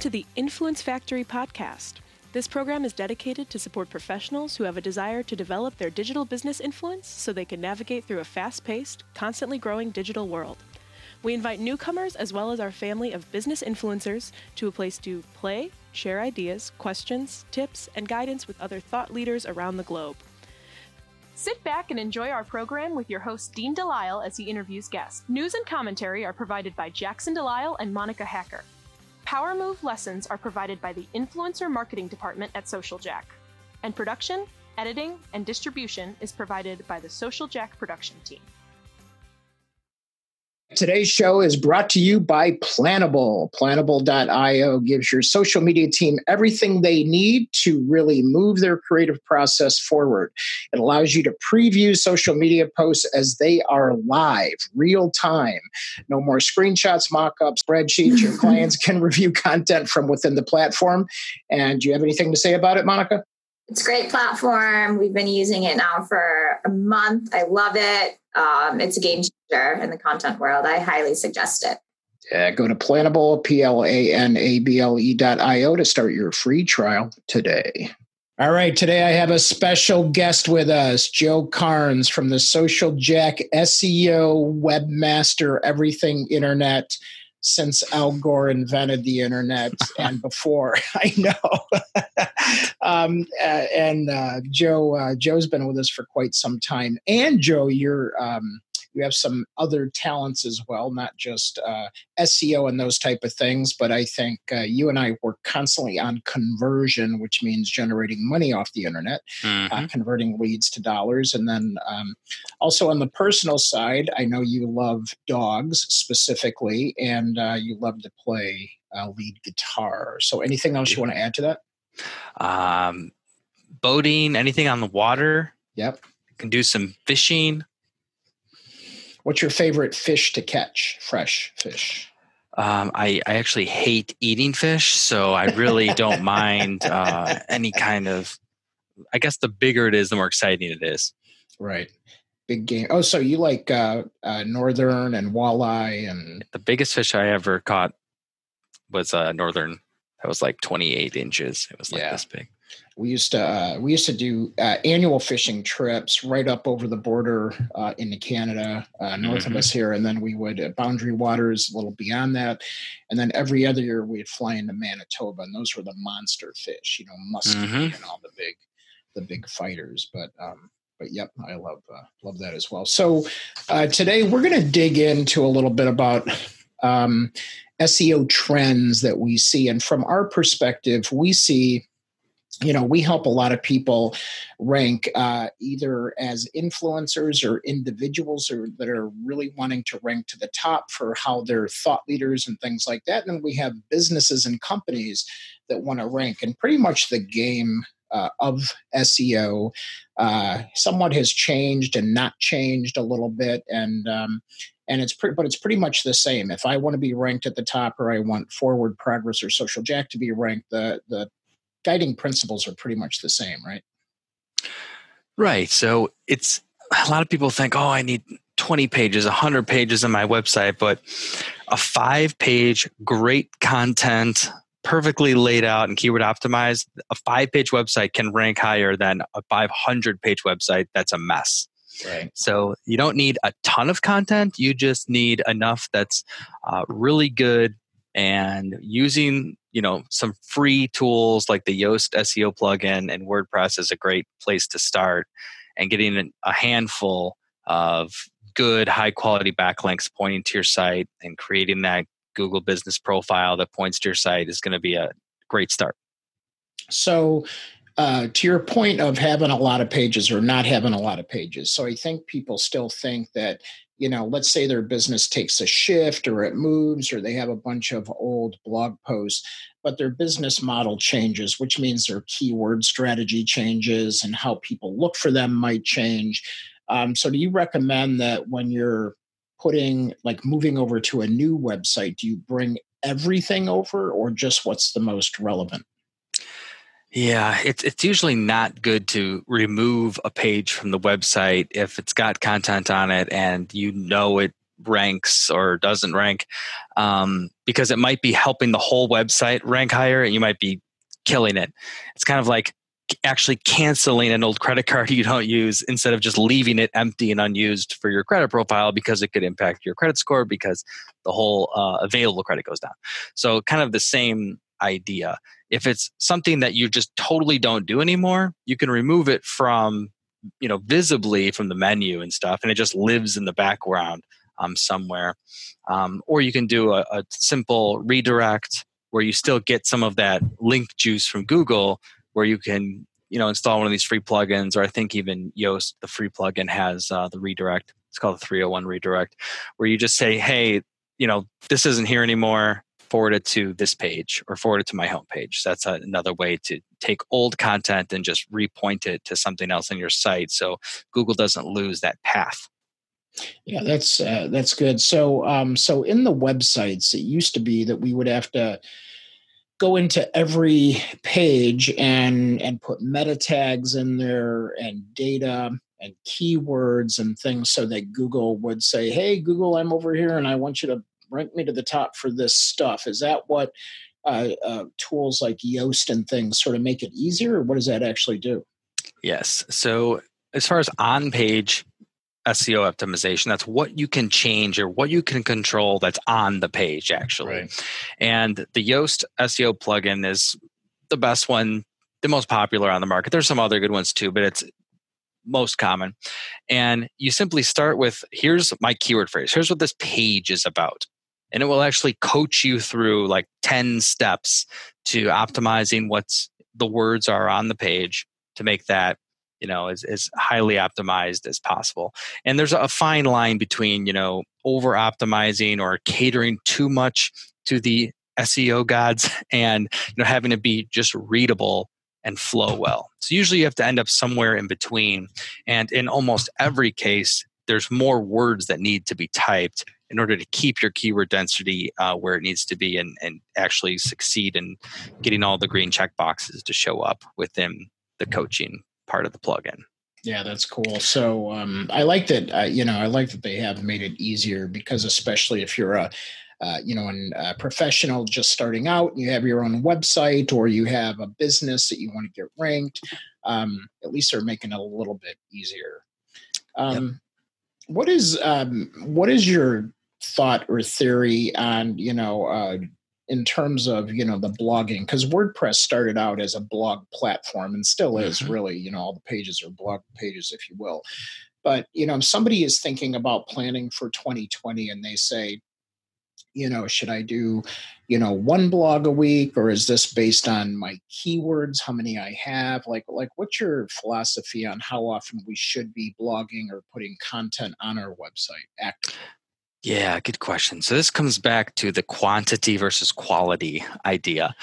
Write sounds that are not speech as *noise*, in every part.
Welcome to the Influence Factory podcast. This program is dedicated to support professionals who have a desire to develop their digital business influence so they can navigate through a fast paced, constantly growing digital world. We invite newcomers as well as our family of business influencers to a place to play, share ideas, questions, tips, and guidance with other thought leaders around the globe. Sit back and enjoy our program with your host, Dean DeLisle, as he interviews guests. News and commentary are provided by Jackson DeLisle and Monica Hacker. Power Move lessons are provided by the Influencer Marketing Department at Social Jack. And production, editing, and distribution is provided by the Social Jack production team. Today's show is brought to you by Planable. Planable.io gives your social media team everything they need to really move their creative process forward. It allows you to preview social media posts as they are live, real time. No more screenshots, mock ups, spreadsheets. Your *laughs* clients can review content from within the platform. And do you have anything to say about it, Monica? It's a great platform. We've been using it now for a month. I love it. Um, it's a game changer in the content world. I highly suggest it. Yeah, go to planable, P L A N A B L E dot I O to start your free trial today. All right, today I have a special guest with us, Joe Karns from the Social Jack SEO webmaster, everything internet since Al Gore invented the internet *laughs* and before. *laughs* I know. *laughs* um, uh, and uh, Joe, uh, Joe's been with us for quite some time. And Joe, you're um, you have some other talents as well, not just uh, SEO and those type of things. But I think uh, you and I work constantly on conversion, which means generating money off the internet, uh, mm-hmm. uh, converting leads to dollars. And then um, also on the personal side, I know you love dogs specifically, and uh, you love to play uh, lead guitar. So anything else you want to add to that? Um, boating, anything on the water. Yep. Can do some fishing. What's your favorite fish to catch? Fresh fish. Um, I, I actually hate eating fish, so I really *laughs* don't mind uh, any kind of. I guess the bigger it is, the more exciting it is. Right. Big game. Oh, so you like uh, uh, northern and walleye and the biggest fish I ever caught was a uh, northern. That was like 28 inches. It was like yeah. this big we used to uh, we used to do uh, annual fishing trips right up over the border uh, into Canada, uh, north mm-hmm. of us here, and then we would uh, boundary waters a little beyond that, and then every other year we'd fly into Manitoba, and those were the monster fish, you know, muskie mm-hmm. and all the big the big fighters. But um, but yep, I love uh, love that as well. So today we're going to dig into a little bit about. Um, SEO trends that we see. And from our perspective, we see you know we help a lot of people rank uh, either as influencers or individuals or that are really wanting to rank to the top for how they're thought leaders and things like that. And then we have businesses and companies that want to rank. And pretty much the game uh, of seo uh, somewhat has changed and not changed a little bit. And um, and it's pretty but it's pretty much the same. If i want to be ranked at the top or i want forward progress or social jack to be ranked the the guiding principles are pretty much the same, right? Right. So it's a lot of people think, oh, I need 20 pages, 100 pages on my website, but a five page, great content, perfectly laid out and keyword optimized, a five page website can rank higher than a 500 page website that's a mess. Right. So you don't need a ton of content. You just need enough that's uh, really good and using you know some free tools like the Yoast SEO plugin and WordPress is a great place to start and getting a handful of good high quality backlinks pointing to your site and creating that Google business profile that points to your site is going to be a great start. So uh, to your point of having a lot of pages or not having a lot of pages. So I think people still think that you know, let's say their business takes a shift or it moves or they have a bunch of old blog posts, but their business model changes, which means their keyword strategy changes and how people look for them might change. Um, so, do you recommend that when you're putting, like, moving over to a new website, do you bring everything over or just what's the most relevant? Yeah, it's it's usually not good to remove a page from the website if it's got content on it and you know it ranks or doesn't rank um, because it might be helping the whole website rank higher and you might be killing it. It's kind of like actually canceling an old credit *laughs* card you don't use instead of just leaving it empty and unused for your credit profile because it could impact your credit score because the whole uh, available credit goes down. So, kind of the same idea. If it's something that you just totally don't do anymore, you can remove it from you know visibly from the menu and stuff and it just lives in the background um, somewhere. Um, or you can do a, a simple redirect where you still get some of that link juice from google where you can you know install one of these free plugins or i think even yoast the free plugin has uh, the redirect. It's called the 301 redirect where you just say hey you know this isn't here anymore forward it to this page or forward it to my homepage. So that's another way to take old content and just repoint it to something else in your site so Google doesn't lose that path. Yeah, that's uh, that's good. So um, so in the websites, it used to be that we would have to go into every page and and put meta tags in there and data and keywords and things so that Google would say, "Hey Google, I'm over here and I want you to rank me to the top for this stuff. Is that what uh, uh, tools like Yoast and things sort of make it easier, or what does that actually do? Yes. So as far as on page SEO optimization, that's what you can change or what you can control that's on the page actually. Right. And the Yoast SEO plugin is the best one, the most popular on the market. There's some other good ones too, but it's most common. And you simply start with here's my keyword phrase. Here's what this page is about and it will actually coach you through like 10 steps to optimizing what's the words are on the page to make that you know as, as highly optimized as possible. And there's a fine line between you know over optimizing or catering too much to the seo gods *laughs* and you know having to be just readable and flow well. So usually you have to end up somewhere in between. And in almost every case there's more words that need to be typed in order to keep your keyword density uh, where it needs to be and, and actually succeed in getting all the green check boxes to show up within the coaching part of the plugin. Yeah, that's cool. So um, I like that. Uh, you know, I like that they have made it easier because, especially if you're a uh, you know, a professional just starting out, and you have your own website, or you have a business that you want to get ranked. Um, at least they're making it a little bit easier. Um, yep. What is um, what is your thought or theory on you know uh, in terms of you know the blogging because wordpress started out as a blog platform and still is mm-hmm. really you know all the pages are blog pages if you will. But you know somebody is thinking about planning for 2020 and they say you know should i do you know one blog a week or is this based on my keywords how many i have? Like like what's your philosophy on how often we should be blogging or putting content on our website actively yeah, good question. So this comes back to the quantity versus quality idea.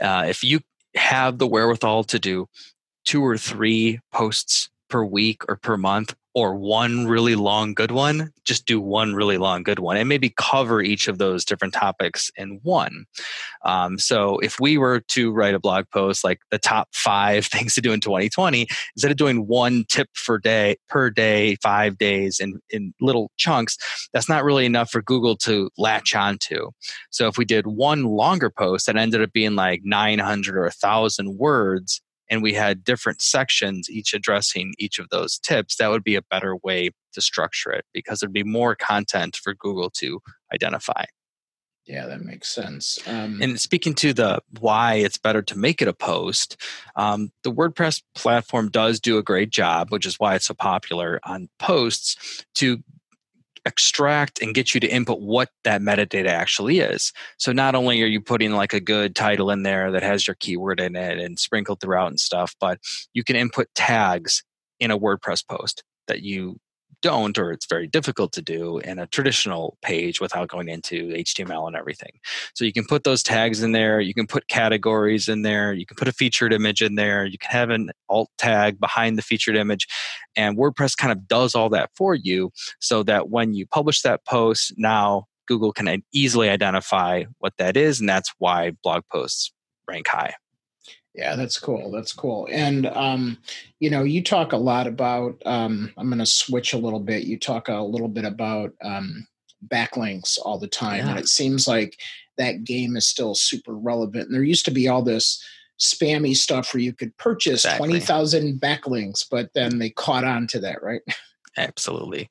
Uh, if you have the wherewithal to do two or three posts per week or per month, or one really long good one, just do one really long good one and maybe cover each of those different topics in one. Um, so if we were to write a blog post like the top five *laughs* things to do in 2020, instead of doing one tip per day per day, five days in, in little chunks, that's not really enough for Google to latch onto. So if we did one longer post that ended up being like 900 or 1,000 words, and we had different sections each addressing each of those tips that would be a better way to structure it because there'd be more content for google to identify. Yeah that makes sense. Um, and speaking to the why it's better to make it a post um, the wordpress platform does do a great job which is why it's so popular on posts to extract and get you to input what that metadata actually is. So not only are you putting like a good title in there that has your keyword in it and sprinkled throughout and stuff, but you can input tags in a WordPress post that you don't or it's very difficult to do in a traditional page without going into html and everything. So you can put those tags in there you can put categories in there you can put a featured image in there you can have an alt tag behind the featured image and wordpress kind of does all that for you so that when you publish that post now google can easily identify what that is and that's why blog posts rank high yeah, that's cool. That's cool. And um, you know, you talk a lot about. Um, I'm going to switch a little bit. You talk a little bit about um, backlinks all the time. Yeah. And it seems like that game is still super relevant. And there used to be all this spammy stuff where you could purchase exactly. 20,000 backlinks, but then they caught on to that, right? *laughs* Absolutely.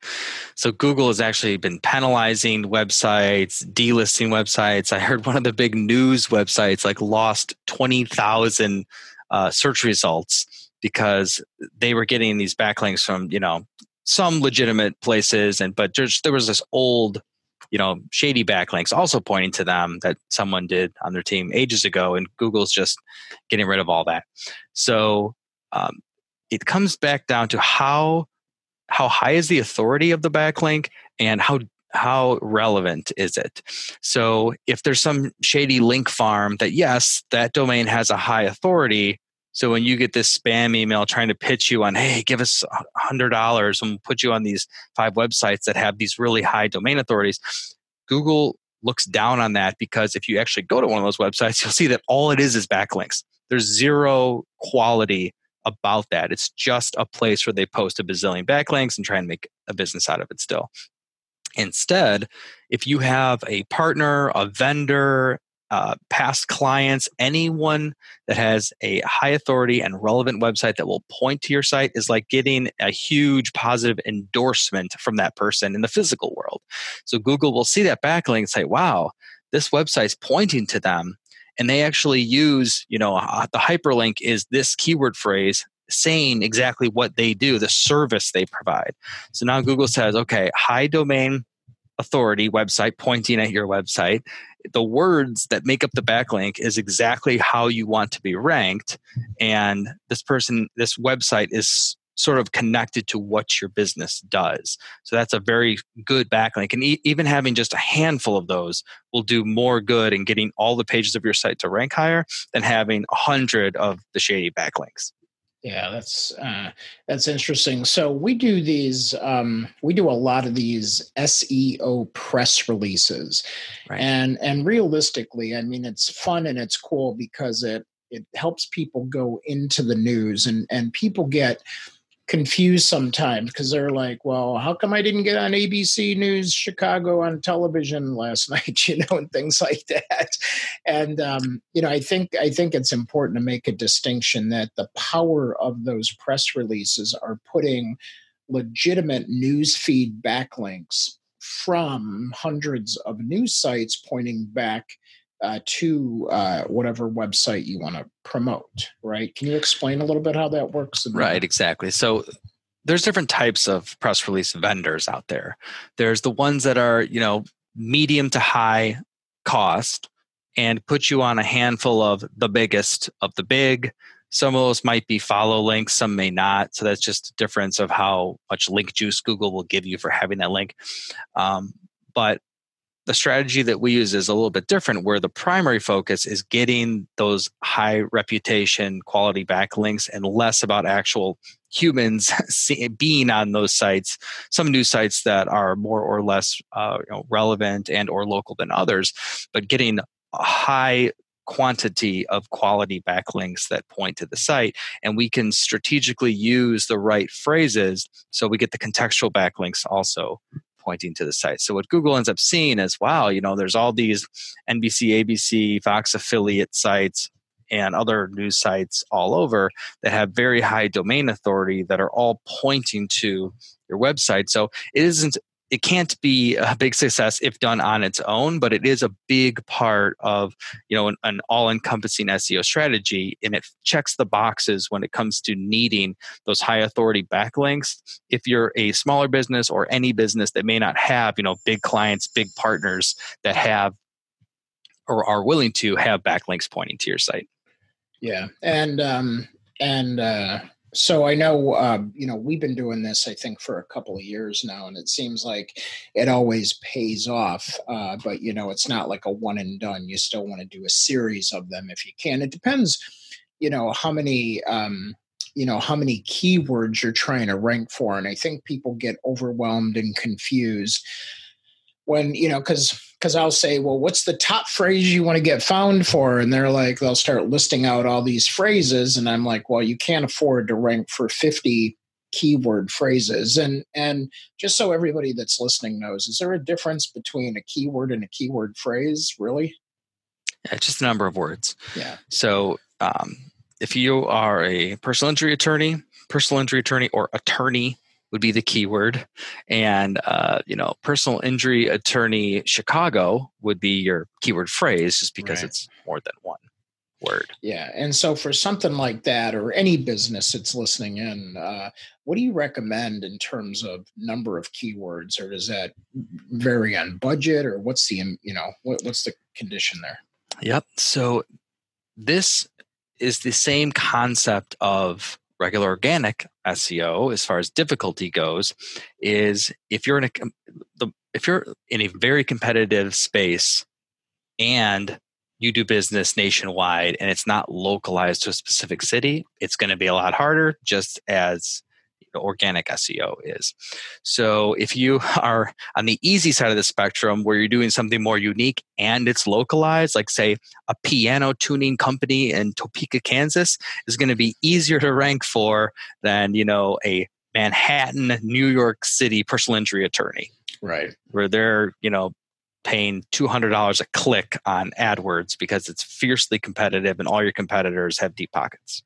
So Google has actually been penalizing websites, delisting websites. I heard one of the big news websites like lost 20,000 uh, search results because they were getting these backlinks from, you know, some legitimate places and but just there was this old you know shady backlinks also pointing to them that someone did on their team ages ago and google's just getting rid of all that so um, it comes back down to how how high is the authority of the backlink and how how relevant is it so if there's some shady link farm that yes that domain has a high authority so when you get this spam email trying to pitch you on, hey, give us hundred dollars and we'll put you on these five websites that have these really high domain authorities, Google looks down on that because if you actually go to one of those websites, *laughs* you'll see that all it is is backlinks. There's zero quality about that. It's just a place where they post a bazillion backlinks and try and make a business out of it still. Instead, if you have a partner, a vendor, uh, past clients, anyone that has a high authority and relevant website that will point to your site is like getting a huge positive endorsement from that person in the physical world. So Google will see that backlink and say, wow, this website's pointing to them. And they actually use, you know, uh, the hyperlink is this keyword phrase saying exactly what they do, the service they provide. So now Google says, okay, high domain authority website pointing at your website the words that make up the backlink is exactly how you want to be ranked and this person this website is sort of connected to what your business does so that's a very good backlink and e- even having just a handful of those will do more good in getting all the pages of your site to rank higher than having a hundred of the shady backlinks yeah, that's uh, that's interesting. So we do these. Um, we do a lot of these SEO press releases, right. and and realistically, I mean, it's fun and it's cool because it it helps people go into the news and and people get confused sometimes because they're like, well, how come I didn't get on ABC News Chicago on television last *laughs* night, you know, and things like that. And um, you know, I think I think it's important to make a distinction that the power of those press releases are putting legitimate news feed backlinks from hundreds of news sites pointing back uh, to uh, whatever website you want to promote, right? Can you explain a little bit how that works? Right, exactly. So there's different types of press release vendors out there. There's the ones that are, you know, medium to high cost and put you on a handful of the biggest of the big. Some of those might be follow links, some may not. So that's just a difference of how much link juice Google will give you for having that link. Um, but the strategy that we use is a little bit different where the primary focus is getting those high reputation quality backlinks and less about actual humans *laughs* being on those sites some news sites that are more or less uh, you know, relevant and or local than others but getting a high quantity of quality backlinks that point to the site and we can strategically use the right phrases so we get the contextual backlinks also pointing to the site. So what Google ends up seeing is, wow, you know, there's all these NBC, ABC, Fox affiliate sites and other news sites all over that have very high domain authority that are all pointing to your website. So it isn't it can't be a big success if done on its own, but it is a big part of you know an, an all-encompassing SEO strategy, and it checks the boxes when it comes to needing those high authority backlinks. If you're a smaller business or any business that may not have you know big clients, big partners that have or are willing to have backlinks pointing to your site. Yeah, and um, and uh, so I know, um, you know, we've been doing this, I think, for a couple of years now, and it seems like it always pays off. Uh, but you know, it's not like a one and done. You still want to do a series of them if you can. It depends, you know, how many. Um, you know how many keywords you're trying to rank for and i think people get overwhelmed and confused when you know because because i'll say well what's the top phrase you want to get found for and they're like they'll start listing out all these phrases and i'm like well you can't afford to rank for 50 keyword phrases. And and just so everybody that's listening knows, is there a difference between a keyword and a keyword phrase? Really? Yeah, just a number of words. Yeah. So um, if you are a personal injury attorney, personal injury attorney, or attorney would be the keyword, and uh, you know, personal injury attorney Chicago would be your keyword phrase, just because right. it's more than one word. Yeah, and so for something like that, or any business that's listening in, uh, what do you recommend in terms of number of keywords, or does that vary on budget, or what's the you know what, what's the condition there? Yep. So this is the same concept of regular organic SEO as far as difficulty goes is if you're in a if you're in a very competitive space and you do business nationwide and it's not localized to a specific city, it's going to be a lot harder just as organic SEO is. So if you *laughs* are on the easy side of the spectrum where you're doing something more unique and it's localized, like say a piano tuning company in Topeka, Kansas is going to be easier to rank for than, you know, a Manhattan, New York City personal injury attorney. Right. Where they're, you know, paying $200 a click on AdWords because it's fiercely competitive and all your competitors have deep pockets.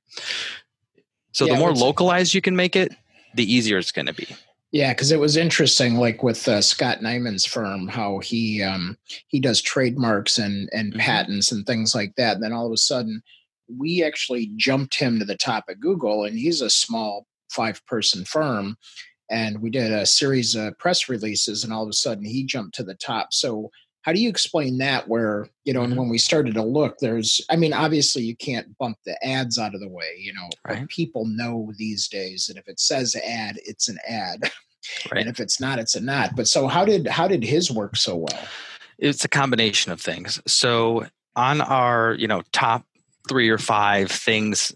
So yeah, the more localized you can make it, the easier it's going to be. Yeah, because it was interesting, like with uh, Scott Nyman's firm, how he um, he does trademarks and and mm-hmm. patents and things like that. And then all of a sudden, we actually jumped him to the top of Google, and he's a small five person firm. And we did a series of press releases, and all of a sudden, he jumped to the top. So how do you explain that where you know and mm-hmm. when we started to look there's i mean obviously you can't bump the ads out of the way you know right. people know these days that if it says ad it's an ad *laughs* right. and if it's not it's a not but so how did how did his work so well it's a combination of things so on our you know top three or five things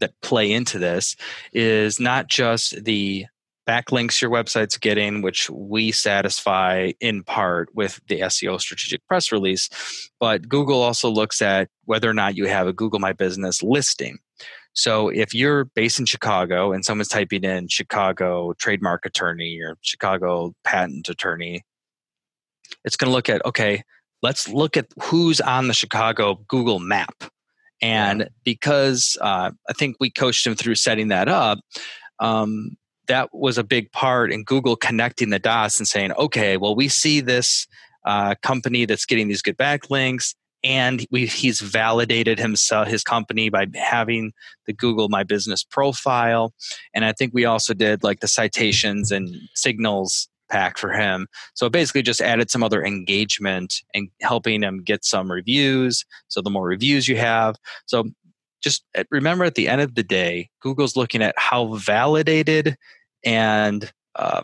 that play into this is not just the backlinks your website's getting, which we satisfy in part with the SEO strategic press release. But Google also looks at whether or not you have a Google My Business listing. So if you're based in Chicago and someone's typing in Chicago trademark attorney or Chicago patent attorney, it's going to look at, okay, let's look at who's on the Chicago Google map. And because uh, I think we coached him through setting that up, um, that was a big part in Google connecting the dots and saying, okay, well, we see this uh, company that's getting these good backlinks, and we, he's validated himself, his company, by having the Google My Business profile. And I think we also did like the citations and signals pack for him. So basically, just added some other engagement and helping him get some reviews. So the more reviews you have, so just uh, remember at the end of the day, Google's looking at how validated and uh,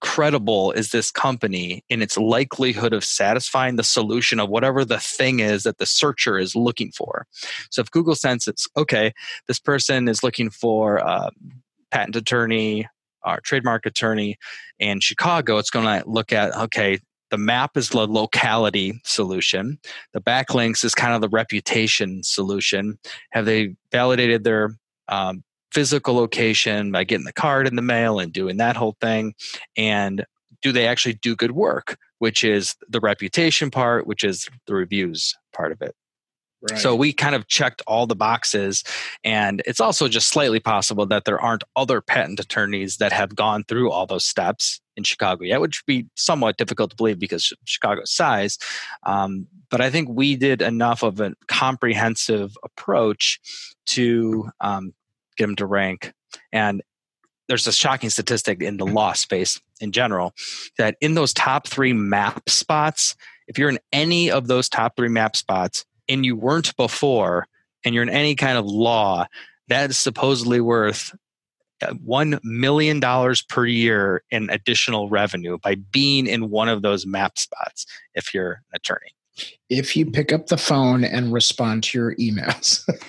credible is this company in its likelihood of satisfying the solution of whatever the thing is that the searcher is looking for. So if Google senses, okay, this person is looking for a patent attorney or trademark attorney in Chicago, it's going to look at, okay, the map is the locality solution. The backlinks is kind of the reputation solution. Have they validated their um, physical location by getting the card in the mail and doing that whole thing? And do they actually do good work, which is the reputation part, which is the reviews part of it? Right. So we kind of checked all the boxes. And it's also just slightly possible that there aren't other patent attorneys that have gone through all those steps in Chicago yet, which would be somewhat difficult to believe because Chicago's size. Um, but I think we did enough of a comprehensive approach to um, get them to rank. And there's a shocking statistic in the law space in general that in those top three map spots, if you're in any of those top three map spots, and you weren't before and you're in any kind of law, that is supposedly worth $1 million per year in additional revenue by being in one of those map spots if you're an attorney. If you pick up the phone and respond to your emails, *laughs*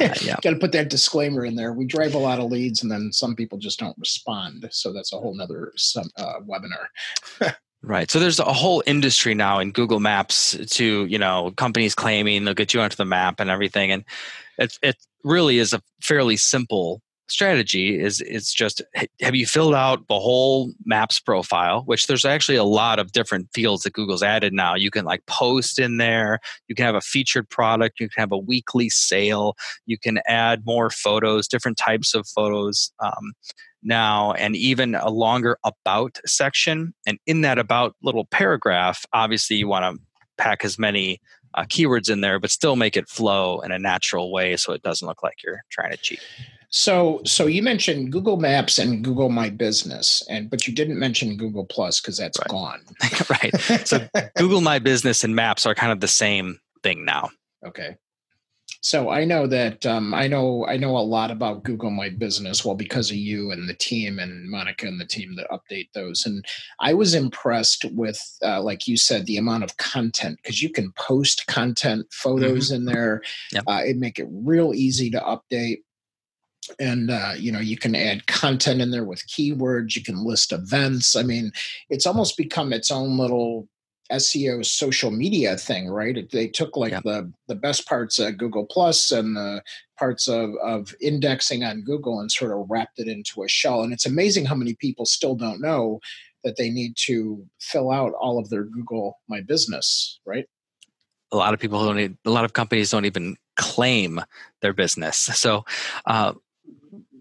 uh, yeah. got to put that disclaimer in there. We drive a lot of leads, and then some people just don't respond. So that's a whole nother uh, webinar. *laughs* Right. So there's a whole industry now in Google Maps to, you know, companies claiming they'll get you onto the map and everything. And it, it really is a fairly simple strategy is it's just have you filled out the whole maps profile which there's actually a lot of different fields that google's added now. You can like post in there. You can have a featured product. You can have a weekly sale. You can add more photos different types of photos um, now and even a longer about section. And in that about little paragraph obviously you want to pack as many uh, keywords in there but still make it flow in a natural way so it doesn't look like you're trying to cheat so, so you mentioned Google Maps and Google My Business, and but you didn't mention Google Plus because that's right. gone. *laughs* right. So, Google My Business and Maps are kind of the same thing now. *laughs* Okay. So I know that um, I know I know a lot about Google My Business, well, because of you and the team and Monica and the team that update those. And I was impressed with, uh, like you said, the amount of content because you can post content, photos mm-hmm. in there. Yep. Uh, it make it real easy to update and uh, you know you can add content in there with keywords you can list events i mean it's almost become its own little seo social media thing right? They took like yeah. the the best parts of google plus and the parts of of indexing on google and sort of wrapped it into a shell. And it's amazing how many people still don't know that they need to fill out all of their google my business right? A lot of people don't need, a lot of companies don't even claim their business. *laughs* So uh,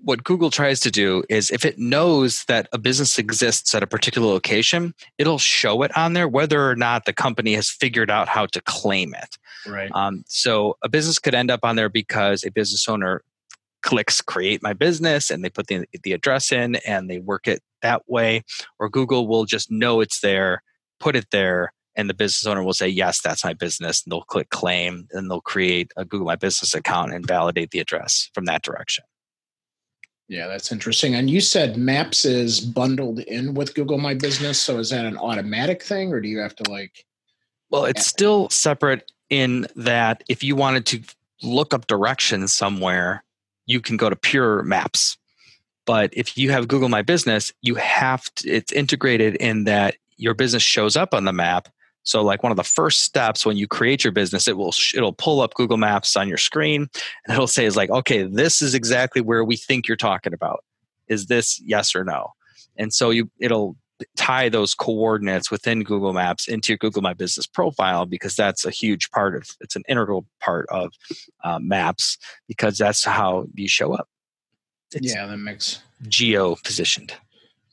what Google tries to do is if it knows that a business exists at a particular location, it'll show it on there whether or not the company has figured out how to claim it. Right. Um, so a business could end up on there because a business owner clicks create my business and they put the, the address in and they work it that way, or Google will just know it's there, put it there, and the business owner will say, Yes, that's my business. And they'll click claim and they'll create a Google My Business account and validate the address from that direction. Yeah, that's interesting. And you said Maps is bundled in with Google My Business. So is that an automatic thing or do you have to like? Well, it's still separate in that if you wanted to look up directions somewhere, you can go to pure maps. But if you have Google My Business, you have to, it's integrated in that your business shows up on the map so like one of the first steps when you create your business, it will it'll pull up Google Maps on your screen and it'll say is like, okay, this is exactly where we think you're talking about. Is this yes or no? And so you it'll tie those coordinates within Google Maps into your Google My Business profile because that's a huge part of it's an integral part of uh, Maps because that's how you show up. It's yeah, that makes geo positioned.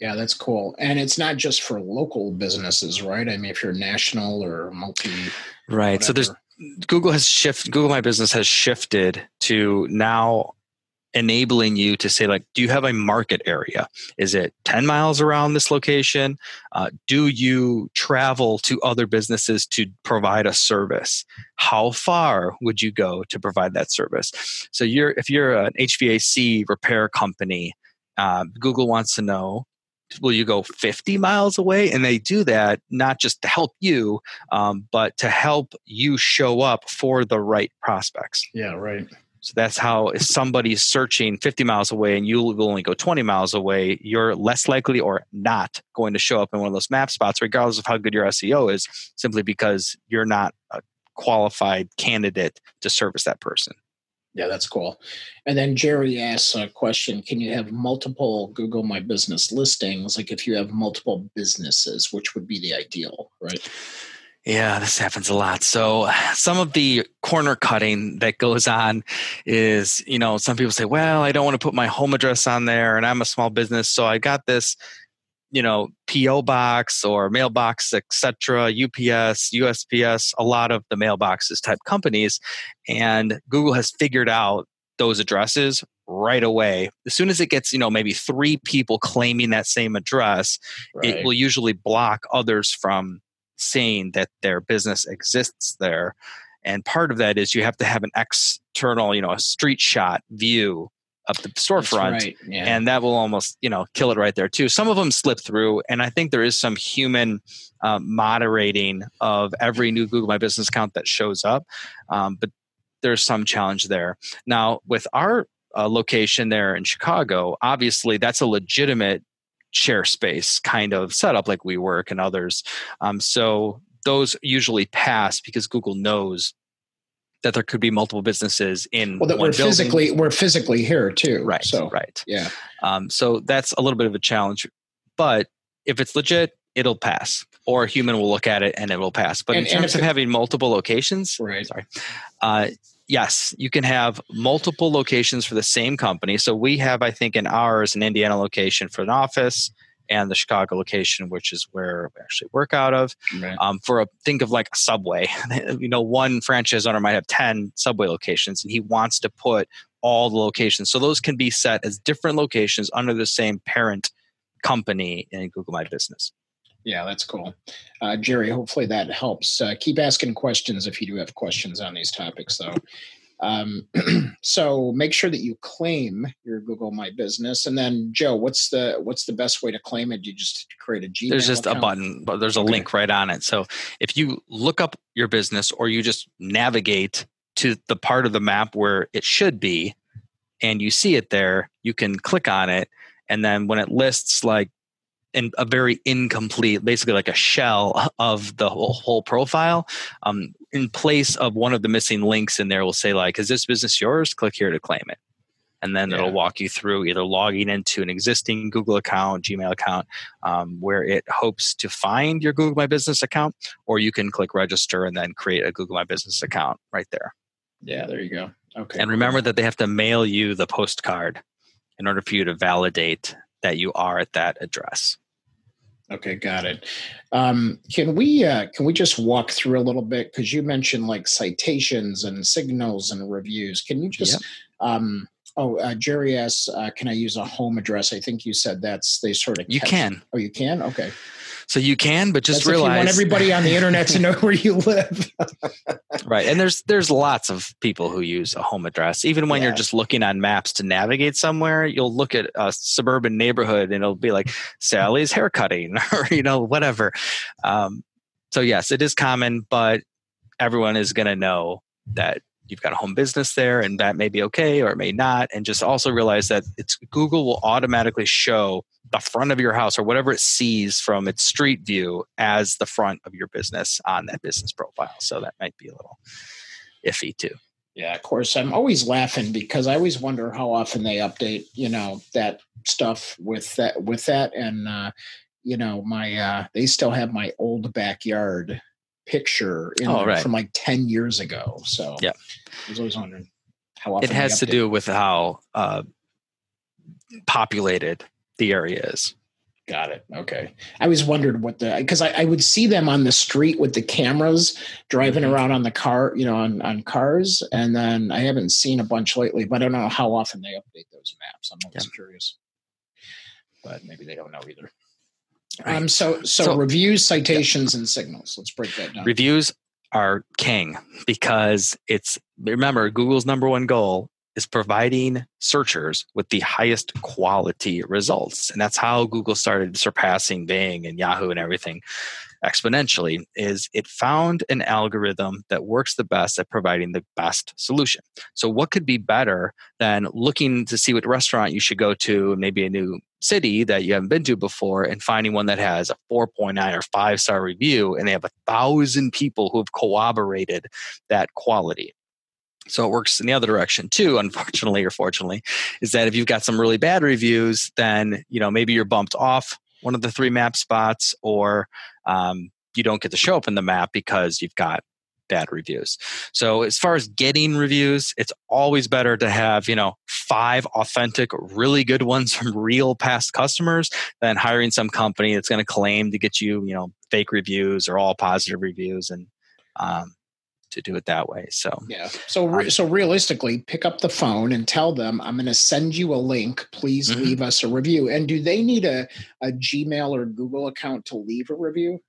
Yeah, that's cool. And it's not just for local businesses, right? I mean, if you're national or multi. Right. Whatever. So there's Google has shifted, Google My Business has shifted to now enabling you to say like do you have a market area is it 10 miles around this location uh, do you travel to other businesses to provide a service how far would you go to provide that service so you're if you're an hvac repair company uh, google wants to know will you go 50 miles away? And they do that not just to help you um, but to help you show up for the right prospects. Yeah right. So that's how if somebody's searching 50 miles away and you will only go 20 miles away you're less likely or not going to show up in one of those map spots regardless of how good your seo is simply because you're not a qualified candidate to service that person yeah, that's cool. And then Jerry asks a question Can you have multiple Google My Business listings? Like if you have multiple businesses, which would be the ideal, right? Yeah, this happens a lot. So, some of the corner cutting that goes on is, you know, some people say, well, I don't want to put my home address on there and I'm a small business. So, I got this you know PO box or mailbox, etc., UPS, USPS, a lot of the mailboxes type companies, and Google has figured out those addresses right away. As soon as it gets, you know, maybe three people claiming that same address, right. it will usually block others from saying that their business exists there. And part of that is you have to have an external, you know, a street shot view up the storefront right. yeah. and that will almost you know kill it right there too some of them slip through and i think there is some human uh, moderating of every new google my business account that shows up um, but there's some challenge there now with our uh, location there in chicago obviously that's a legitimate share space kind of setup like WeWork and others um, so those usually pass because google knows that there could be multiple businesses in well that we're building. physically we're physically here too right so right. yeah. Um, so that's a little bit of a challenge but if it's legit it'll pass or a human will look at it and it will pass. But And- in terms of it- having multiple locations right. sorry uh, yes you can have multiple locations for the same company. So we have i think in ours an indiana location for an office and the chicago location which is where we actually work out of. Right. Um, for a think of like a subway. *laughs* You know one franchise owner might have 10 subway locations and he wants to put all the locations. So those can be set as different locations under the same parent company in google my business. Yeah that's cool. Uh, jerry hopefully that helps. Uh, keep asking questions if you do have questions on these topics though um, *clears throat* so make sure that you claim your google my business. And then joe what's the what's the best way to claim it? Do you just create a gmail there's just a button but there's a Okay. link right on it. So if you look up your business or you just navigate to the part of the map where it should be and you see it there you can click on it. And then when it lists like in a very incomplete basically like a shell of the whole, whole profile um, in place of one of the missing links in there will say like is this business yours? Click here to claim it. And then Yeah. it'll walk you through either logging into an existing google account gmail account um, where it hopes to find your google my business account or you can click register and then create a google my business account right there. Yeah there you go. Okay and remember that they have to mail you the postcard in order for you to validate that you are at that address Okay, got it. Um, can we uh, can we just walk through a little bit because you mentioned like citations and signals and reviews. Can you just? Um, oh, uh, Jerry asks, uh, "Can I use a home address?" I think you said that's they sort of. you can Oh, you can. Okay. So you can but just That's you want realize everybody on the internet to know *laughs* where you live. right and there's there's lots of people who use a home address even when Yeah. you're just looking on maps to navigate somewhere you'll look at a suburban neighborhood and it'll be like sally's haircutting *laughs* or you know whatever um, so yes it is common but everyone is going to know that you've got a home business there and that may be okay or it may not and just also realize that it's google will automatically show the front of your house or whatever it sees from its street view as the front of your business on that business profile so that might be a little iffy too Yeah, of course. I'm always laughing because I always wonder how often they update, you know, that stuff with that with that. And uh, you know, my uh they still have my old backyard picture in Oh, right. from like 10 years ago. So Yeah. I was always wondering how often it has to do with how uh, populated the area is Got it. Okay. I always wondered what the because I, I would see them on the street with the cameras driving Mhm. around on the car, you know, on, on cars. And then I haven't seen a bunch lately, but I don't know how often they update those maps. I'm always curious. But maybe they don't know either. Um so, so So- reviews, citations, and signals. Let's break that down. reviews are king because it's remember google's number one goal is providing searchers with the highest quality results. And that's how google started surpassing bing and yahoo and everything exponentially is it found an algorithm that works the best at providing the best solution. So what could be better than looking to see what restaurant you should go to maybe a new city that you haven't been to before and finding one that has a 4.9 or 5 star review and they have a thousand people who have corroborated that quality so it works in the other direction too *laughs* unfortunately or fortunately is that if you've got some really bad reviews then you know maybe you're bumped off one of the three map spots or um, you don't get to show up in the map because you've got bad reviews. So as far as getting reviews it's always better to have you know five authentic really good ones *laughs* from real past customers than hiring some company that's going to claim to get you you know fake reviews or all positive reviews and um, to do it that way so Yeah. So, re- so realistically, pick up the phone and tell them, "I'm going to send you a link. Please Mhm. leave us a review." And do they need a a Gmail or Google account to leave a review?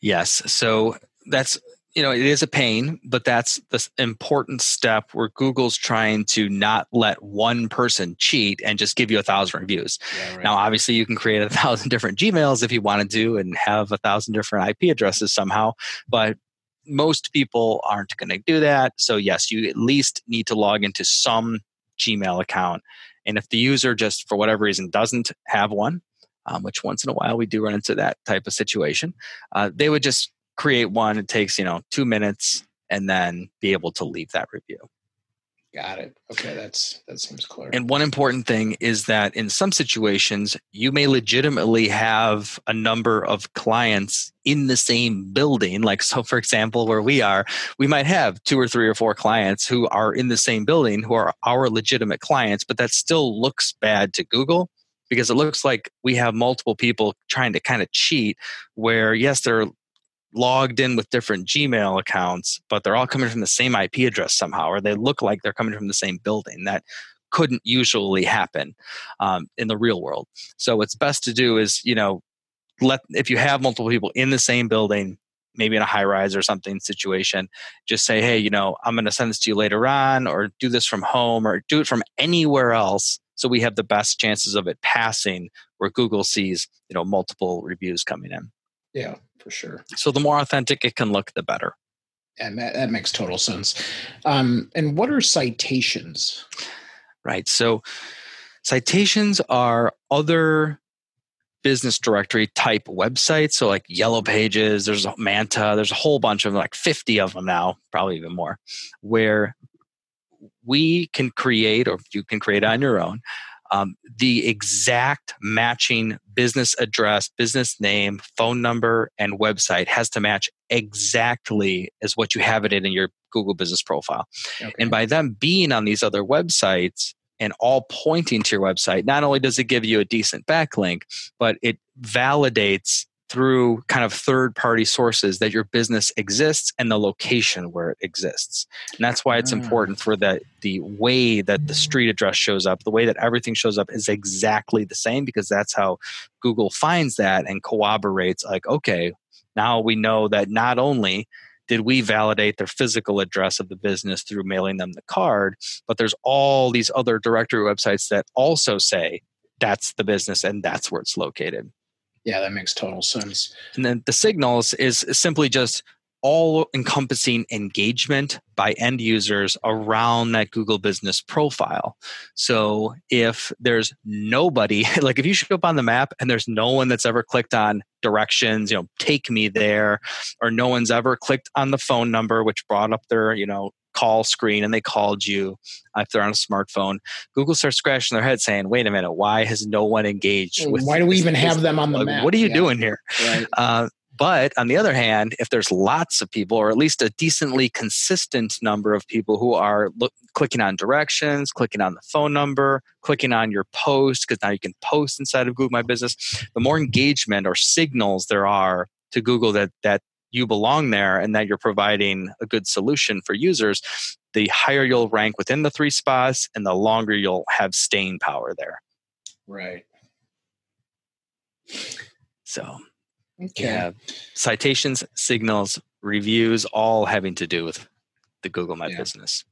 Yes. So that's, you know, it is a pain, but that's the important step where Google's trying to not let one person cheat and just give you a thousand reviews. Yeah, right. Now, obviously, you can create a *laughs* thousand different Gmails if you wanted to do and have a thousand different IP addresses somehow, but most people aren't going to do that. So, yes, you at least need to log into some Gmail account. And if the user just for whatever reason doesn't have one, um, which once in a while we do run into that type of situation, uh, they would just create one. It takes, you know, two minutes and then be able to leave that review. Got it. Okay, that's that seems clear. And one important thing is that in some situations, you may legitimately have a number of clients in the same building. Like, so for example, where we are, we might have two or three or four clients who are in the same building who are our legitimate clients, but that still looks bad to Google because it looks like we have multiple people trying to kind of cheat where yes they're logged in with different Gmail accounts, but they're all coming from the same IP address somehow, or they look like they're coming from the same building. That couldn't usually happen um, in the real world. So what's best to do is, you know, let if you have multiple people in the same building, maybe in a high rise or something situation, just say, hey, you know, I'm going to send this to you later on, or do this from home, or do it from anywhere else. So we have the best chances of it passing where Google sees, you know, multiple reviews coming in. Yeah, for sure. So the more authentic it can look, the better. And that, that makes total sense. Um, and what are citations? Right. So citations are other business directory type websites. So like Yellow Pages, there's Manta, there's a whole bunch of them, like 50 of them now, probably even more, where we can create or you can create on your own um, the exact matching business address, business name, phone number, and website has to match exactly as what you have it in, in your Google business profile. Okay. And by them being on these other websites, and all pointing to your website, not only does it give you a decent backlink, but it validates through kind of third party sources that your business exists and the location where it exists. And that's why it's ah. important for the the way that the street address shows up, the way that everything shows up is exactly the same because that's how Google finds that and corroborates like okay, now we know that not only did we validate their physical address of the business through mailing them the card, but there's all these other directory websites that also say that's the business and that's where it's located. Yeah, that makes total sense. And then the signals is simply just all encompassing engagement by end users around that Google business profile. So if there's nobody, *laughs* like if you show up on the map and there's no one that's ever clicked on directions, you know, take me there, or no one's ever clicked on the phone number, which brought up their, you know, call screen and they called you uh, if they're on a smartphone google starts scratching their head saying wait a minute why has no one engaged with why do we even have them on the map what are you yeah. doing here right. uh, but on the other hand, if there's lots of people, or at least a decently consistent number of people who are look, clicking on directions, clicking on the phone number, clicking on your post, because now you can post inside of Google My Business, the more engagement or signals there are to Google that that you belong there and that you're providing a good solution for users, the higher you'll rank within the three spots and the longer you'll have staying power there. Right. So, okay. yeah, citations, signals, reviews, all having to do with the Google My yeah. Business.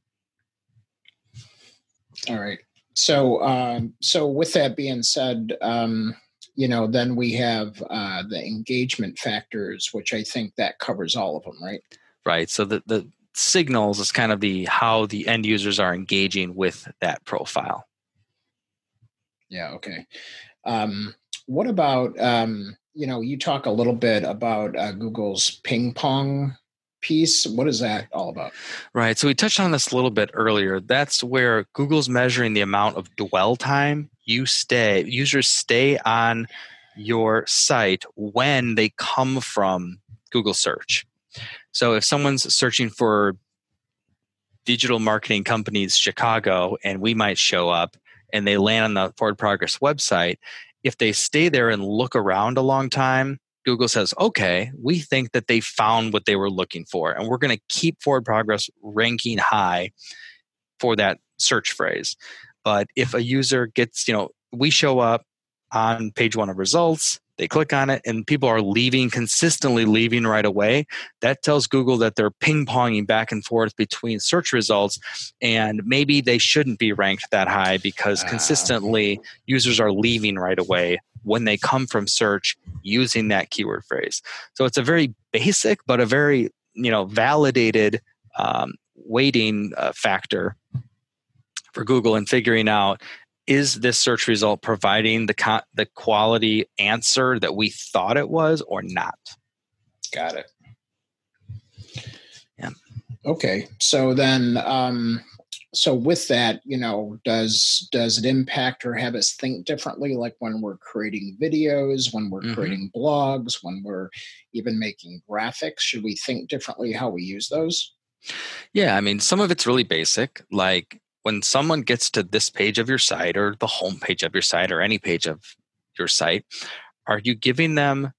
All right. So, um, so with that being said, um, you know, then we have uh, the engagement factors, which I think that covers all of them, right? Right. So the the signals is kind of the how the end users are engaging with that profile. Yeah. Okay. Um, what about um, you know you talk a little bit about uh, Google's ping pong piece. What is that all about? Right. So we touched on this a little bit earlier. That's where Google's measuring the amount of dwell time you stay, users stay on your site when they come from Google search. So if someone's searching for digital marketing companies Chicago and we might show up and they land on the Forward Progress website, if they stay there and look around a long time, Google says, okay, we think that they found what they were looking for, and we're going to keep Forward Progress ranking high for that search phrase. But if a user gets, you know, we show up on page one of results, they click on it, and people are leaving, consistently leaving right away. That tells Google that they're ping ponging back and forth between search results, and maybe they shouldn't be ranked that high because ah. consistently users are leaving right away when they come from search using that keyword phrase. So it's a very basic but a very you know validated um, weighting uh, factor for Google in figuring out is this search result providing the co- the quality answer that we thought it was or not. Got it. Yeah. Okay, so then, um, so with that, you know, does does it impact or have us think differently? Like when we're creating videos, when we're mm-hmm. creating blogs, when we're even making graphics, should we think differently how we use those? Yeah, I mean, some of it's really basic. Like when someone gets to this page of your site or the home page of your site or any page of your site, are you giving them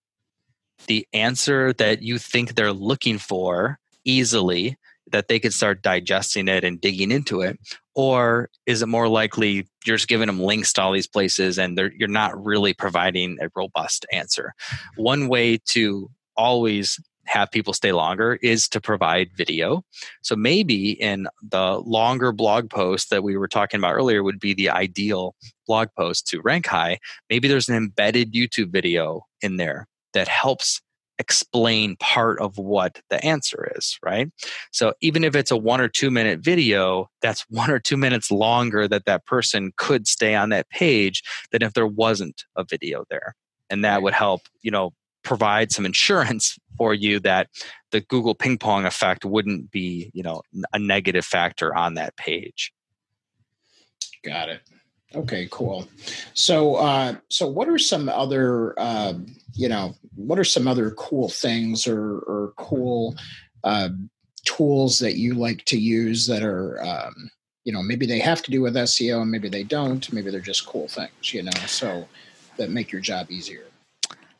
the answer that you think they're looking for easily that they could start digesting it and digging into it? Or is it more likely you're just giving them links to all these places and you're not really providing a robust answer? One way to always have people stay longer is to provide video so maybe in the longer blog post that we were talking about earlier would be the ideal blog post to rank high maybe there's an embedded youtube video in there that helps explain part of what the answer is, right? So even if it's a one or two minute video, that's *laughs* one or two minutes longer that that person could stay on that page than if there wasn't a video there. And that would help, you know, provide some insurance for you that the Google ping pong effect wouldn't be, you know, a negative factor on that page. Got it. Okay, cool. So, uh, so what are some other, uh, you know, what are some other cool things or, or cool uh, tools that you like to use that are, um, you know, maybe they have to do with SEO and maybe they don't. Maybe they're just cool things, you know, so that make your job easier.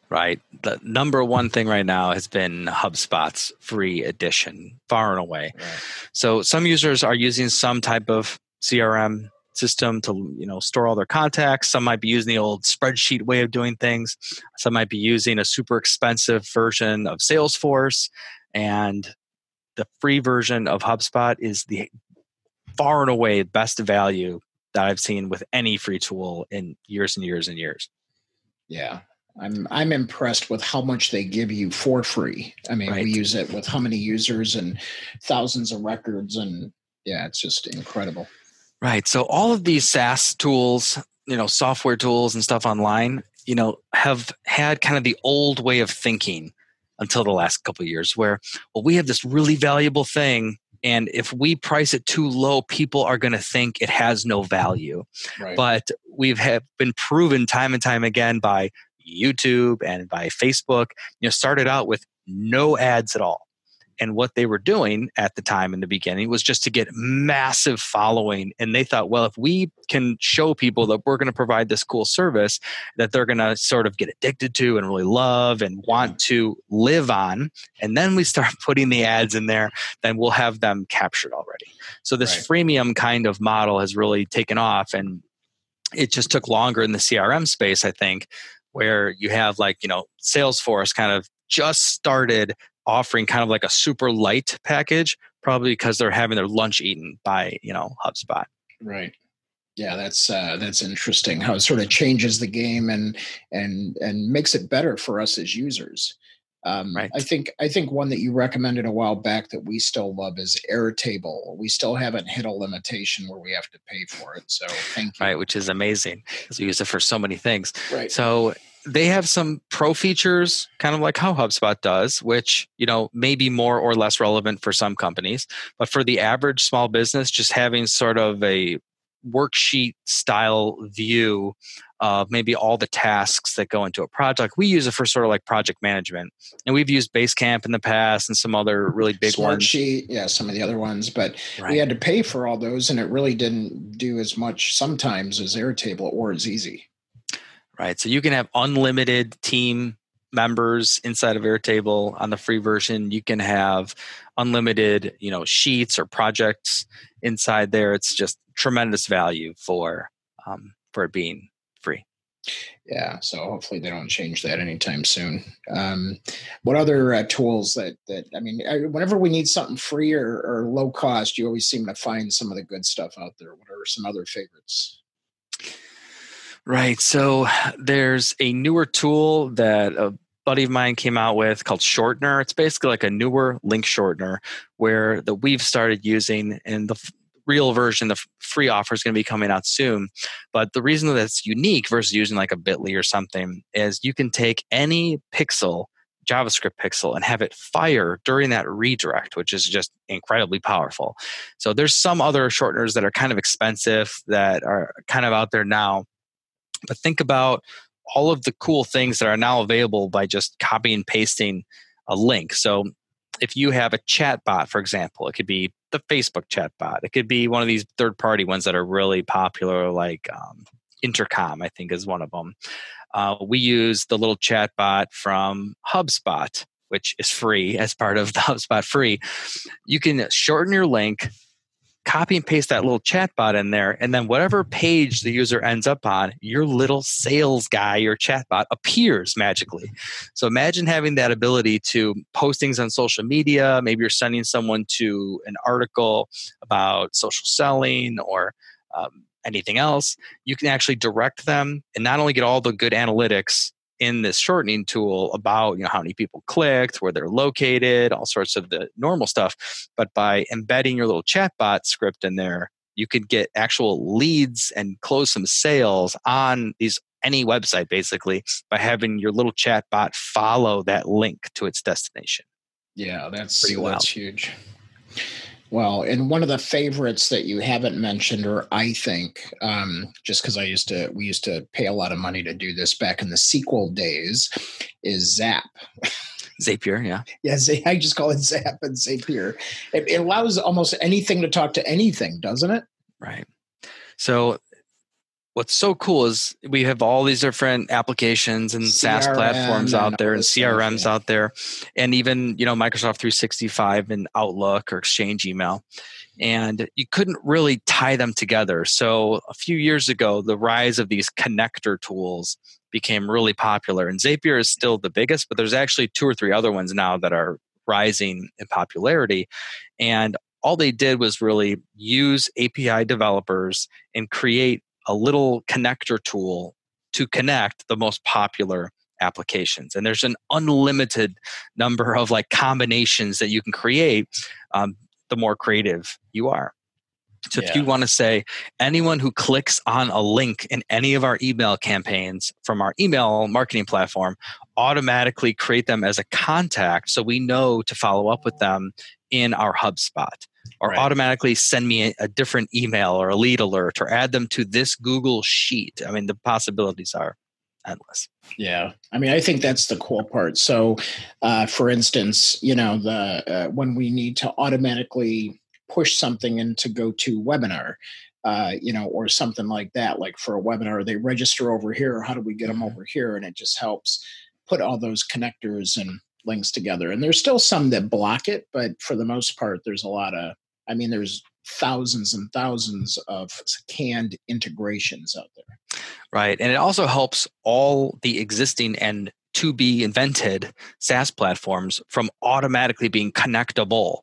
Right. The number one thing right now has been HubSpot's free edition, far and away. Right. So some users are using some type of CRM system to you know store all their contacts some might be using the old spreadsheet way of doing things some might be using a super expensive version of salesforce and the free version of hubspot is the far and away best value that i've seen with any free tool in years and years and years yeah I'm I'm impressed with how much they give you for free. I mean, right. we use it with how many users and thousands of records, and yeah, it's just incredible. Right. So all of these SaaS tools, you know, software tools and stuff online, you know, have had kind of the old way of thinking until the last couple of years where well we have this really valuable thing and if we price it too low people are going to think it has no value right. but we've have been proven time and time again by youtube and by facebook you know started out with no ads at all and what they were doing at the time in the beginning was just to get massive following. And they thought, well, if we can show people that we're going to provide this cool service that they're going to sort of get addicted to and really love and want to live on, and then we start *laughs* putting the ads in there, then we'll have them captured already. So this right. freemium kind of model has really taken off and it just took longer in the CRM space, I think, where you have like, you know, Salesforce kind of just started offering kind of like a super light package, probably because they're having their lunch eaten by you know HubSpot. Right. Yeah, that's uh, that's interesting. How it sort of changes the game and and and makes it better for us as users. Um, right. I think I think one that you recommended a while back that we still love is Airtable. We still haven't hit a limitation where we have to pay for it. So thank you. Right, which is amazing because we use it for so many things. Right. So they have some pro features, kind of like how HubSpot does, which you know may be more or less relevant for some companies. But for the average small business, just having sort of a worksheet style view of maybe all the tasks that go into a project. We use it for sort of like project management, and we've used Basecamp in the past and some other really big Smart ones. Sheet, yeah, some of the other ones, but right. we had to pay for all those, and it really didn't do as much sometimes as Airtable or as easy right? So you can have unlimited team members inside of Airtable on the free version. You can have unlimited, you know, sheets or projects inside there. It's just tremendous value for um, for it being free. Yeah, so hopefully they don't change that anytime soon. Um, what other uh, tools that that I mean, I, whenever we need something free or, or low cost, you always seem to find some of the good stuff out there. What are some other favorites? Right. So there's a newer tool that a buddy of mine came out with called Shortener. It's basically like a newer link shortener where that we've started using and the real version, the free offer is going to be coming out soon. But the reason that it's unique versus using like a Bitly or something is you can take any pixel JavaScript pixel and have it fire during that redirect, which is just incredibly powerful. So there's some other shorteners that are kind of expensive that are kind of out there now. But think about all of the cool things that are now available by just copying and pasting a link. So if you have a chat bot, for example, it could be the Facebook chat bot. It could be one of these third party ones that are really popular, like um, Intercom, I think is one of them. Uh, we use the little chat bot from HubSpot, which is free as part of the *laughs* HubSpot free. You can shorten your link, copy and paste that little chatbot in there, and then whatever page the user ends up on, your little sales guy, your chatbot appears magically. So imagine having that ability to post things on social media. Maybe you're sending someone to an article about social selling or um, anything else. You can actually direct them and not only get all the good analytics in this shortening tool about you know how many people clicked where they're located all sorts of the normal stuff but by embedding your little chatbot script in there you could get actual leads and close some sales on these any website basically by having your little chatbot follow that link to its destination. Yeah that's that's huge well, and one of the favorites that you haven't mentioned, or I think, um, just because I used to, we used to pay a lot of money to do this back in the SQL days, is Zap. Zapier, yeah. Yeah, I just call it Zap and Zapier. It, it allows almost anything to talk to anything, doesn't it? Right. So what's so cool is we have all these different applications and CRM SaaS platforms out there and CRMs yeah. out there, and even you know Microsoft 365 and Outlook or Exchange email, and you couldn't really tie them together. So a few years ago, the rise of these connector tools became really popular, and Zapier is still the biggest, but there's actually two or three other ones now that are rising in popularity, and all they did was really use API developers and create a little connector tool to connect the most popular applications and there's an unlimited number of like combinations that you can create um, the more creative you are so yeah. if you want to say anyone who clicks on a link in any of our email campaigns from our email marketing platform automatically create them as a contact so we know to follow up with them in our HubSpot or right. automatically send me a, a, different email or a lead alert or add them to this Google sheet. I mean, the possibilities are endless. Yeah, I mean, I think that's the cool part. So, uh, for instance, you know, the uh, when we need to automatically push something into GoToWebinar. Uh, you know, or something like that. Like for a webinar, they register over here. How do we get them mm-hmm. over here? And it just helps put all those connectors and links together. And there's still some that block it, but for the most part, there's a lot of, I mean, there's thousands and thousands of canned integrations out there. Right. And it also helps all the existing and to be invented SaaS platforms from automatically being connectable.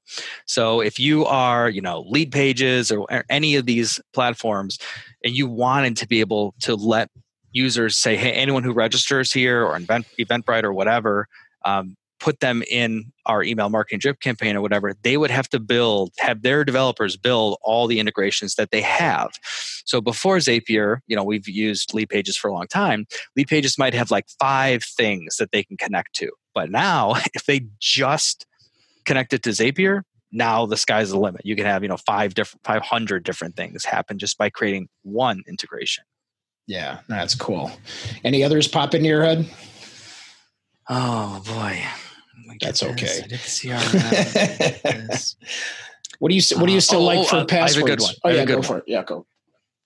So if you are, you know, Leadpages or any of these platforms and you wanted to be able to let users say, hey, anyone who registers here or Event, Eventbrite or whatever, um, put them in our email marketing drip campaign or whatever, they would have to build, have their developers build all the integrations that they have. So before Zapier, you know, we've used Leadpages for a long time. Leadpages might have like five things that they can connect to. But now, *laughs* if they just connect it to Zapier, now the sky's the limit. You can have, you know, five different, 500 different things happen just by creating one integration. Yeah, that's cool. Any others pop into your head? Oh boy. That's okay. I did CRM. *laughs* what do you What do you still uh, like oh, for uh, passwords? I have a good one. Oh yeah, go one. for it. Yeah, go.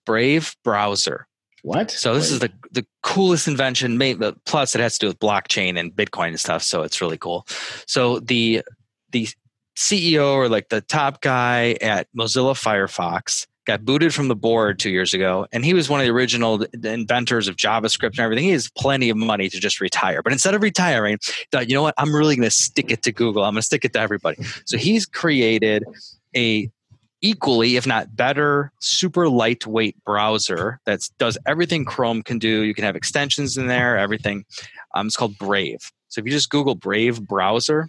Brave browser. What? So this Brave. is the the coolest invention. Made, plus, it has to do with blockchain and Bitcoin and stuff. So it's really cool. So the the CEO or like the top guy at Mozilla Firefox got booted from the board two years ago, and he was one of the original inventors of JavaScript and everything. He has plenty of money to just retire. But instead of retiring, thought, you know what? I'm really going to stick it to Google. I'm going to stick it to everybody. So he's created a equally, if not better, super lightweight browser that does everything Chrome can do. You can have extensions in there, everything. Um, it's called Brave. So if you just Google Brave browser,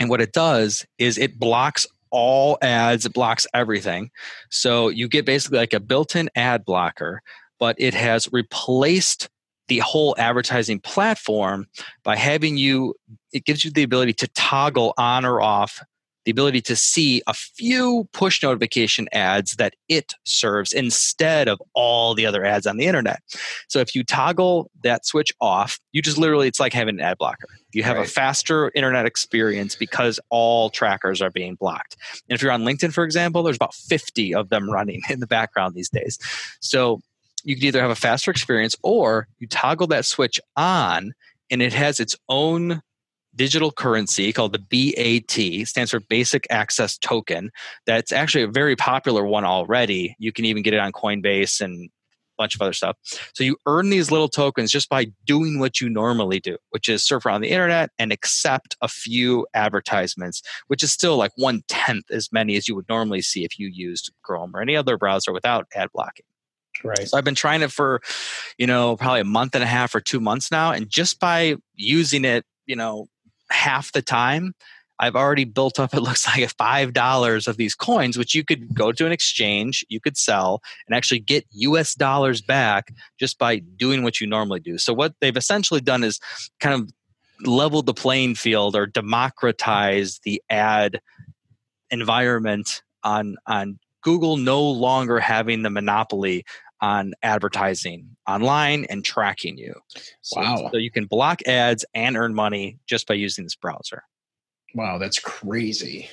and what it does is it blocks all ads, it blocks everything. So you get basically like a built in ad blocker, but it has replaced the whole advertising platform by having you it gives you the ability to toggle on or off the ability to see a few push notification ads that it serves instead of all the other ads on the internet. So if you toggle that switch off, you just literally, it's like having an ad blocker. You have right. a faster internet experience because all trackers are being blocked. And if you're on LinkedIn, for example, there's about 50 of them running *laughs* in the background these days. So you could either have a faster experience or you toggle that switch on and it has its own digital currency called the BAT, stands for Basic Access Token. That's actually a very popular one already. You can even get it on Coinbase and a bunch of other stuff. So you earn these little tokens just by doing what you normally do, which is surf around the internet and accept a few advertisements, which is still like one tenth as many as you would normally see if you used Chrome or any other browser without ad blocking. Right. So I've been trying it for, you know, probably a month and a half or two months now. And just by using it, you know, half the time, I've already built up, it looks *laughs* like $5 of these coins, which you could go to an exchange, you could sell, and actually get US dollars back just by doing what you normally do. So, what they've essentially done is kind of leveled the playing field or democratize the ad environment on, on Google no longer having the monopoly on advertising online and tracking you. So, wow. So you can block ads and earn money just by using this browser. Wow, that's crazy.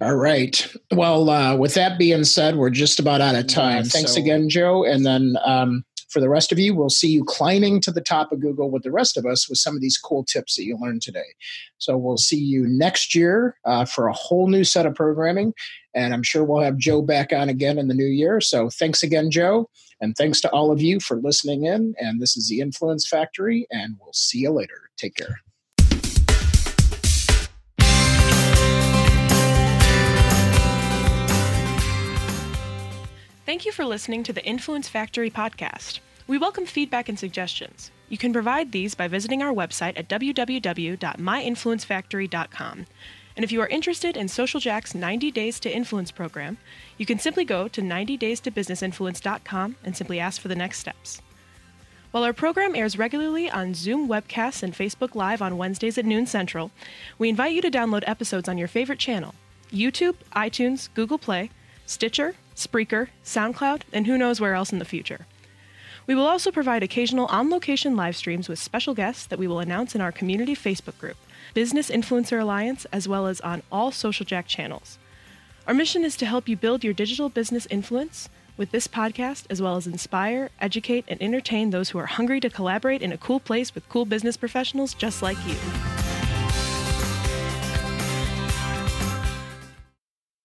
All right. Well, uh, with that being said, we're just about out of time. Yeah, Thanks so, again, Joe. And then um, for the rest of you, we'll see you climbing to the top of Google with the rest of us with some of these cool tips that you learned today. So we'll see you next year uh, for a whole new set of programming. And I'm sure we'll have Joe back on again in the new year. So thanks again, Joe. And thanks to all of you for listening in. And this is the Influence Factory, and we'll see you later. Take care. Thank you for listening to the Influence Factory podcast. We welcome feedback and suggestions. You can provide these by visiting our website at www.myinfluencefactory.com. And if you are interested in Social Jack's 90 Days to Influence program, you can simply go to 90daystobusinessinfluence.com and simply ask for the next steps. While our program airs regularly on Zoom webcasts and Facebook Live on Wednesdays at noon Central, we invite you to download episodes on your favorite channel YouTube, iTunes, Google Play, Stitcher, Spreaker, SoundCloud, and who knows where else in the future. We will also provide occasional on location live streams with special guests that we will announce in our community Facebook group, Business Influencer Alliance, as well as on all Social Jack channels. Our mission is to help you build your digital business influence with this podcast, as well as inspire, educate, and entertain those who are hungry to collaborate in a cool place with cool business professionals just like you.